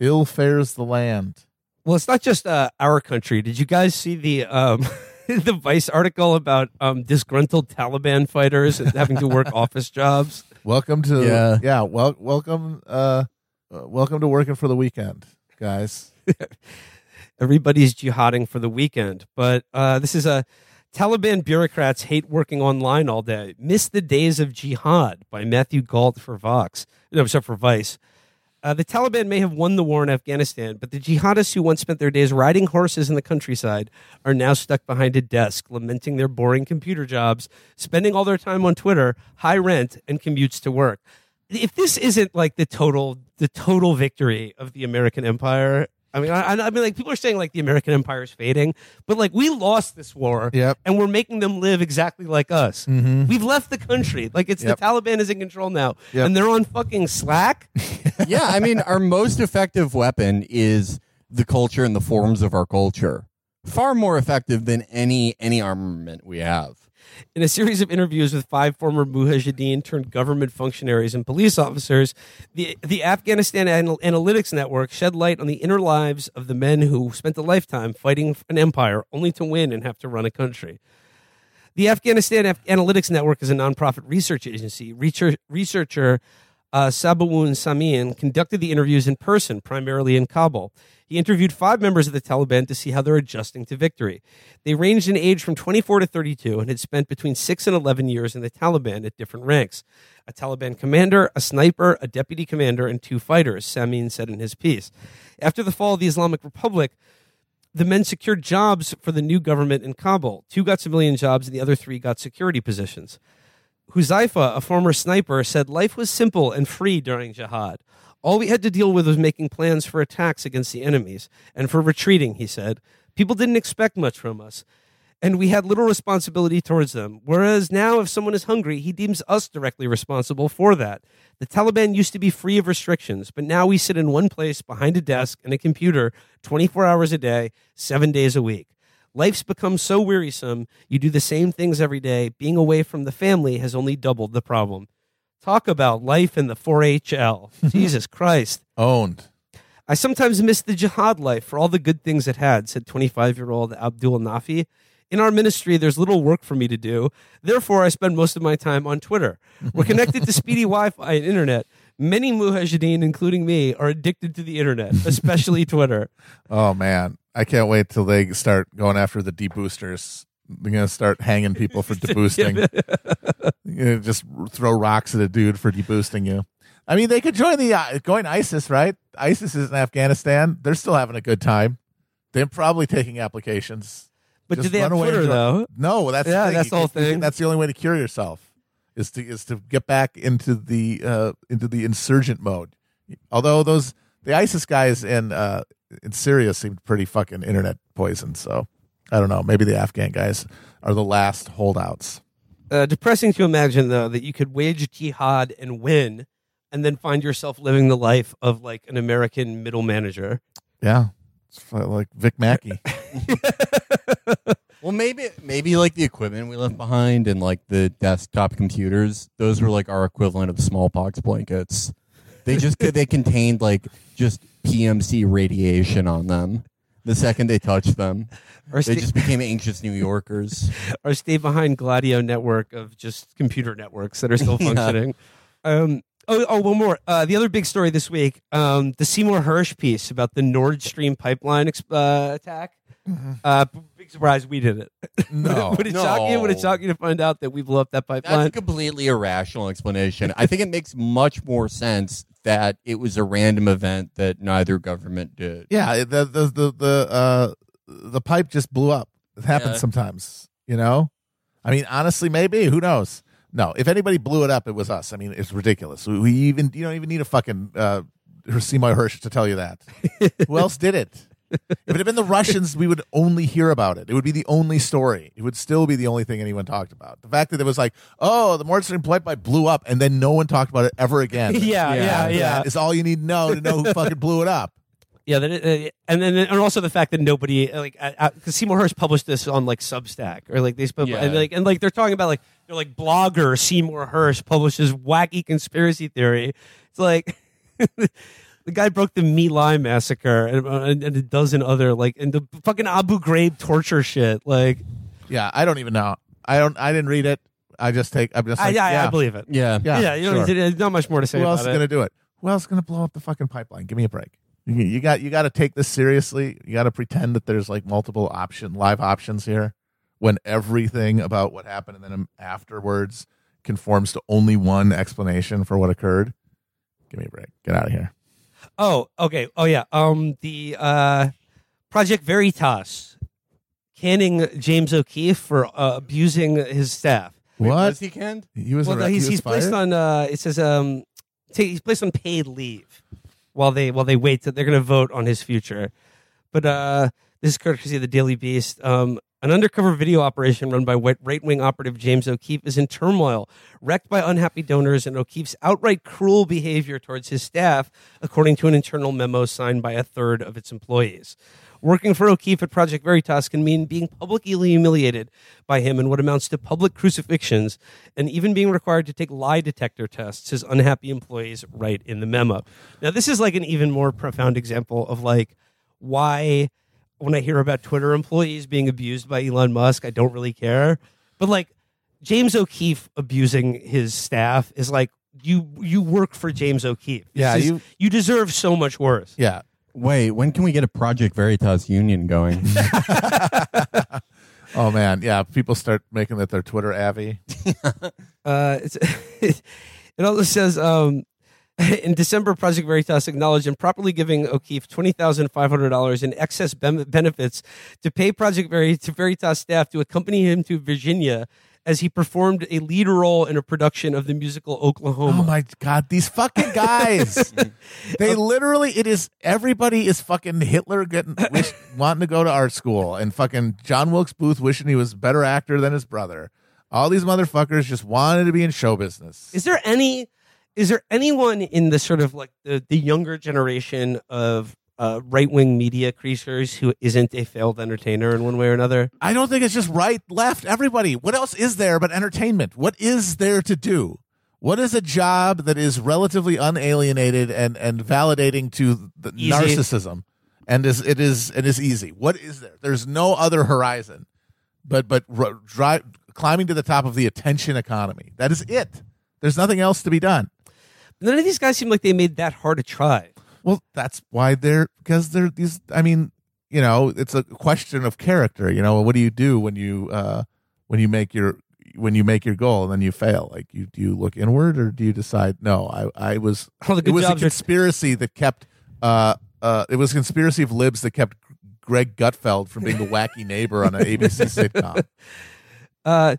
Ill fares the land. Well, it's not just uh, our country. Did you guys see the um, the Vice article about um, disgruntled Taliban fighters having to work office jobs? Welcome to Yeah. yeah. Well, welcome uh, uh, welcome to working for the weekend, guys. Everybody's jihading for the weekend, but uh, this is a Taliban bureaucrats hate working online all day. Miss the days of jihad by Matthew Gault for Vox. No, sorry, for Vice. Uh, the Taliban may have won the war in Afghanistan, but the jihadists who once spent their days riding horses in the countryside are now stuck behind a desk, lamenting their boring computer jobs, spending all their time on Twitter, high rent, and commutes to work. If this isn't like the total, the total victory of the American empire, I mean, I, I mean, like people are saying like the American empire is fading, but like we lost this war, Yep. and we're making them live exactly like us. Mm-hmm. We've left the country, like it's Yep. the Taliban is in control now, Yep. and they're on fucking Slack. yeah, I mean, our most effective weapon is the culture and the forms of our culture. Far more effective than any any armament we have. In a series of interviews with five former Mujahideen turned government functionaries and police officers, the, the Afghanistan Anal- Analytics Network shed light on the inner lives of the men who spent a lifetime fighting an empire only to win and have to run a country. The Afghanistan Af- Analytics Network is a nonprofit research agency. Researcher uh, Sabawoon Samim conducted the interviews in person, primarily in Kabul. He interviewed five members of the Taliban to see how they're adjusting to victory. They ranged in age from 24 to 32 and had spent between 6 and 11 years in the Taliban at different ranks. A Taliban commander, a sniper, a deputy commander, and two fighters, Samim said in his piece. After the fall of the Islamic Republic, the men secured jobs for the new government in Kabul. Two got civilian jobs, and the other three got security positions. Huzaifa, a former sniper, said life was simple and free during jihad. All we had to deal with was making plans for attacks against the enemies and for retreating, he said. People didn't expect much from us, and we had little responsibility towards them. Whereas now, if someone is hungry, he deems us directly responsible for that. The Taliban used to be free of restrictions, but now we sit in one place behind a desk and a computer 24 hours a day, seven days a week. Life's become so wearisome, you do the same things every day. Being away from the family has only doubled the problem. Talk about life in the 4HL. Jesus Christ. Owned. I sometimes miss the jihad life for all the good things it had, said 25 year old Abdul Nafi. In our ministry, there's little work for me to do. Therefore, I spend most of my time on Twitter. We're connected to speedy Wi Fi and internet. Many mujahideen, including me, are addicted to the internet, especially Twitter. Oh man, I can't wait till they start going after the deboosters. They're gonna start hanging people for deboosting. You know, just throw rocks at a dude for deboosting you. I mean, they could join the uh, join ISIS, right? ISIS is in Afghanistan. They're still having a good time. They're probably taking applications. But Just do they have Twitter, though? No, that's Yeah, the that's the whole thing. That's the only way to cure yourself is to is to get back into the uh, into the insurgent mode. Although those the ISIS guys in uh, in Syria seemed pretty fucking internet poisoned. So I don't know. Maybe the Afghan guys are the last holdouts. Uh, depressing to imagine, though, that you could wage jihad and win and then find yourself living the life of like an American middle manager. Yeah, it's like Vic Mackey. Well, maybe maybe like the equipment we left behind and like the desktop computers, those were like our equivalent of smallpox blankets. They just could they contained like just PMC radiation on them. The second they touched them, Or they stay, just became anxious New Yorkers. or stay behind Gladio network of just computer networks that are still Yeah. functioning. Um, oh, oh, one more. Uh, the other big story this week: um, the Seymour Hersh piece about the Nord Stream pipeline ex- uh, attack. Uh, big surprise, we did it. No. would it shock you? Would it shock you to find out that we blew up that That's pipeline? a completely irrational explanation. I think it makes much more sense that it was a random event that neither government did. yeah, the the the the uh, the pipe just blew up. It happens Yeah. sometimes. You know. I mean, honestly, maybe who knows. No, if anybody blew it up, it was us. I mean, it's ridiculous. We, we even you don't even need a fucking uh, Seymour Hersh to tell you that. Who else did it? if it had been the Russians, we would only hear about it. It would be the only story. It would still be the only thing anyone talked about. The fact that it was like, oh, the Nord Stream pipeline blew up, and then no one talked about it ever again. Yeah, yeah, After yeah. that Is all you need to know to know who fucking blew it up. Yeah, that uh, and then and also the fact that nobody uh, like because Seymour Hersh published this on like Substack or like they spoke Yeah. and like and like they're talking about like they're like blogger Seymour Hersh publishes wacky conspiracy theory. It's like the guy broke the My Lai massacre and, uh, and, and a dozen other like and the fucking Abu Ghraib torture shit. Like Yeah, I don't even know. I don't. I didn't read it. I just take. I'm just I, like, I, yeah, I believe it. Yeah. Yeah, yeah, you know, sure. there's not much more to say Who about else is it. going to do it? Who else is going to blow up the fucking pipeline? Give me a break. You, you got you got to take this seriously. You got to pretend that there's like multiple option live options here, when everything about what happened and then afterwards conforms to only one explanation for what occurred. Give me a break. Get out of here. Oh, okay. Oh, yeah. Um, the uh, Project Veritas canning James O'Keefe for uh, abusing his staff. Wait, What? Was he canned? He was. Well, arre- he he's was he's placed on. Uh, it says um, ta he's placed on paid leave while they while they wait. That they're going to vote on his future. But uh, this is courtesy of the Daily Beast. Um, an undercover video operation run by right wing operative James O'Keefe is in turmoil, wrecked by unhappy donors and O'Keefe's outright cruel behavior towards his staff, according to an internal memo signed by a third of its employees. Working for O'Keefe at Project Veritas can mean being publicly humiliated by him in what amounts to public crucifixions and even being required to take lie detector tests, his unhappy employees write in the memo. Now, this is like an even more profound example of like why when I hear about Twitter employees being abused by Elon Musk, I don't really care. But like James O'Keefe abusing his staff is like you you work for James O'Keefe. This Yeah, is- you- you deserve so much worse. Yeah. Wait, when can we get a Project Veritas union going? Oh man. Yeah. People start making that their Twitter avy. Uh, it's, it also says um, in December, Project Veritas acknowledged improperly giving O'Keefe twenty thousand five hundred dollars in excess ben- benefits to pay Project Veritas staff to accompany him to Virginia as he performed a lead role in a production of the musical Oklahoma. Oh my god, these fucking guys! they literally, it is everybody is fucking Hitler getting wish, wanting to go to art school, and fucking John Wilkes Booth wishing he was a better actor than his brother. All these motherfuckers just wanted to be in show business. Is there any? Is there anyone in the sort of like the, the younger generation of uh, right wing media creatures who isn't a failed entertainer in one way or another? I don't think it's just right, left, everybody. What else is there but entertainment? What is there to do? What is a job that is relatively unalienated and and validating to the Easy. narcissism, and is it is it is easy? What is there? There's no other horizon, but but r- climbing to the top of the attention economy. That is it. There's nothing else to be done. None of these guys seem like they made that hard to try. Well, that's why they're because they're these. I mean, you know, it's a question of character. You know, what do you do when you uh when you make your when you make your goal and then you fail? Like, you do you look inward or do you decide? No, I I was. All the it was a jobs are- conspiracy that kept. uh uh It was a conspiracy of libs that kept Greg Gutfeld from being the wacky neighbor on an ABC sitcom. Uh,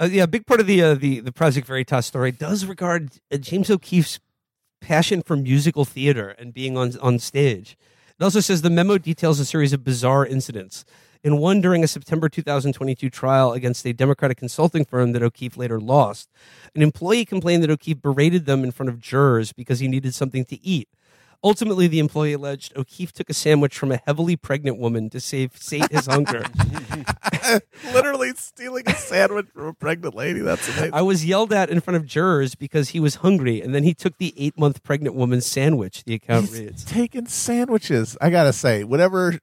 uh, yeah, a big part of the uh, the the Project Veritas story does regard uh, James O'Keefe's passion for musical theater and being on on stage. It also says the memo details a series of bizarre incidents. In one during a September 2022 trial against a Democratic consulting firm that O'Keefe later lost, an employee complained that O'Keefe berated them in front of jurors because he needed something to eat. Ultimately, the employee alleged O'Keefe took a sandwich from a heavily pregnant woman to save sate his hunger. Literally stealing a sandwich from a pregnant lady. That's amazing. I was yelled at in front of jurors because he was hungry, and then he took the eight month pregnant woman's sandwich. The account He's reads. taking sandwiches. I gotta say, whatever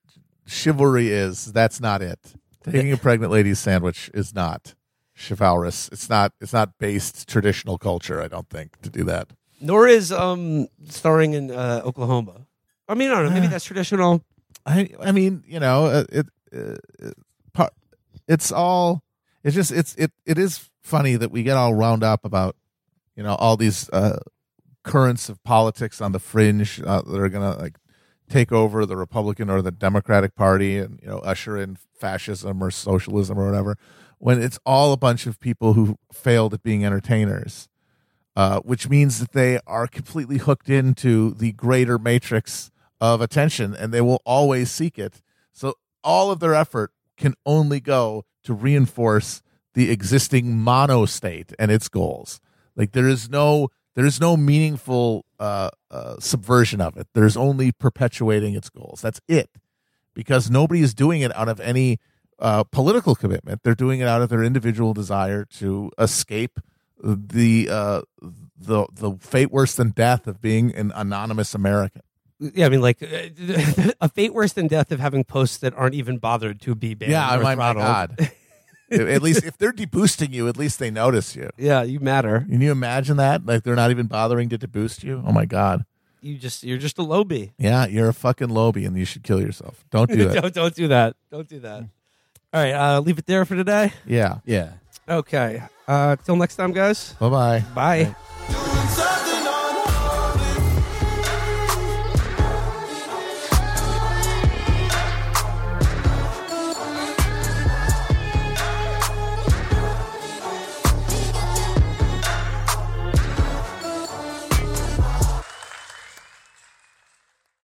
chivalry is, that's not it. Taking a pregnant lady's sandwich is not chivalrous. It's not. It's not based traditional culture. I don't think to do that. Nor is um starring in uh, Oklahoma. I mean, I don't know. Maybe that's traditional. I. I mean, you know, uh, it. Uh, it part, it's all. It's just. It's. It. It is funny that we get all wound up about, you know, all these uh, currents of politics on the fringe uh, that are gonna like take over the Republican or the Democratic Party and you know usher in fascism or socialism or whatever, when it's all a bunch of people who failed at being entertainers, uh, which means that they are completely hooked into the greater matrix of attention and they will always seek it. So all of their effort can only go to reinforce the existing mono state and its goals. Like there is no there is no meaningful uh, uh, subversion of it. There's only perpetuating its goals. That's it. Because nobody is doing it out of any uh, political commitment. They're doing it out of their individual desire to escape the uh, the the fate worse than death of being an anonymous American. Yeah, I mean, like uh, a fate worse than death of having posts that aren't even bothered to be banned. Yeah, or my, my. God. at least if they're deboosting you, at least they notice you. Yeah, you matter. Can you imagine that? Like they're not even bothering to deboost you. Oh my God. You just you're just a lobby. Yeah, you're a fucking lobby, and you should kill yourself. Don't do it. don't don't do that. Don't do that. All right, uh, leave it there for today. yeah. Yeah. Okay. Uh, till next time, guys. Bye-bye. Bye. Bye.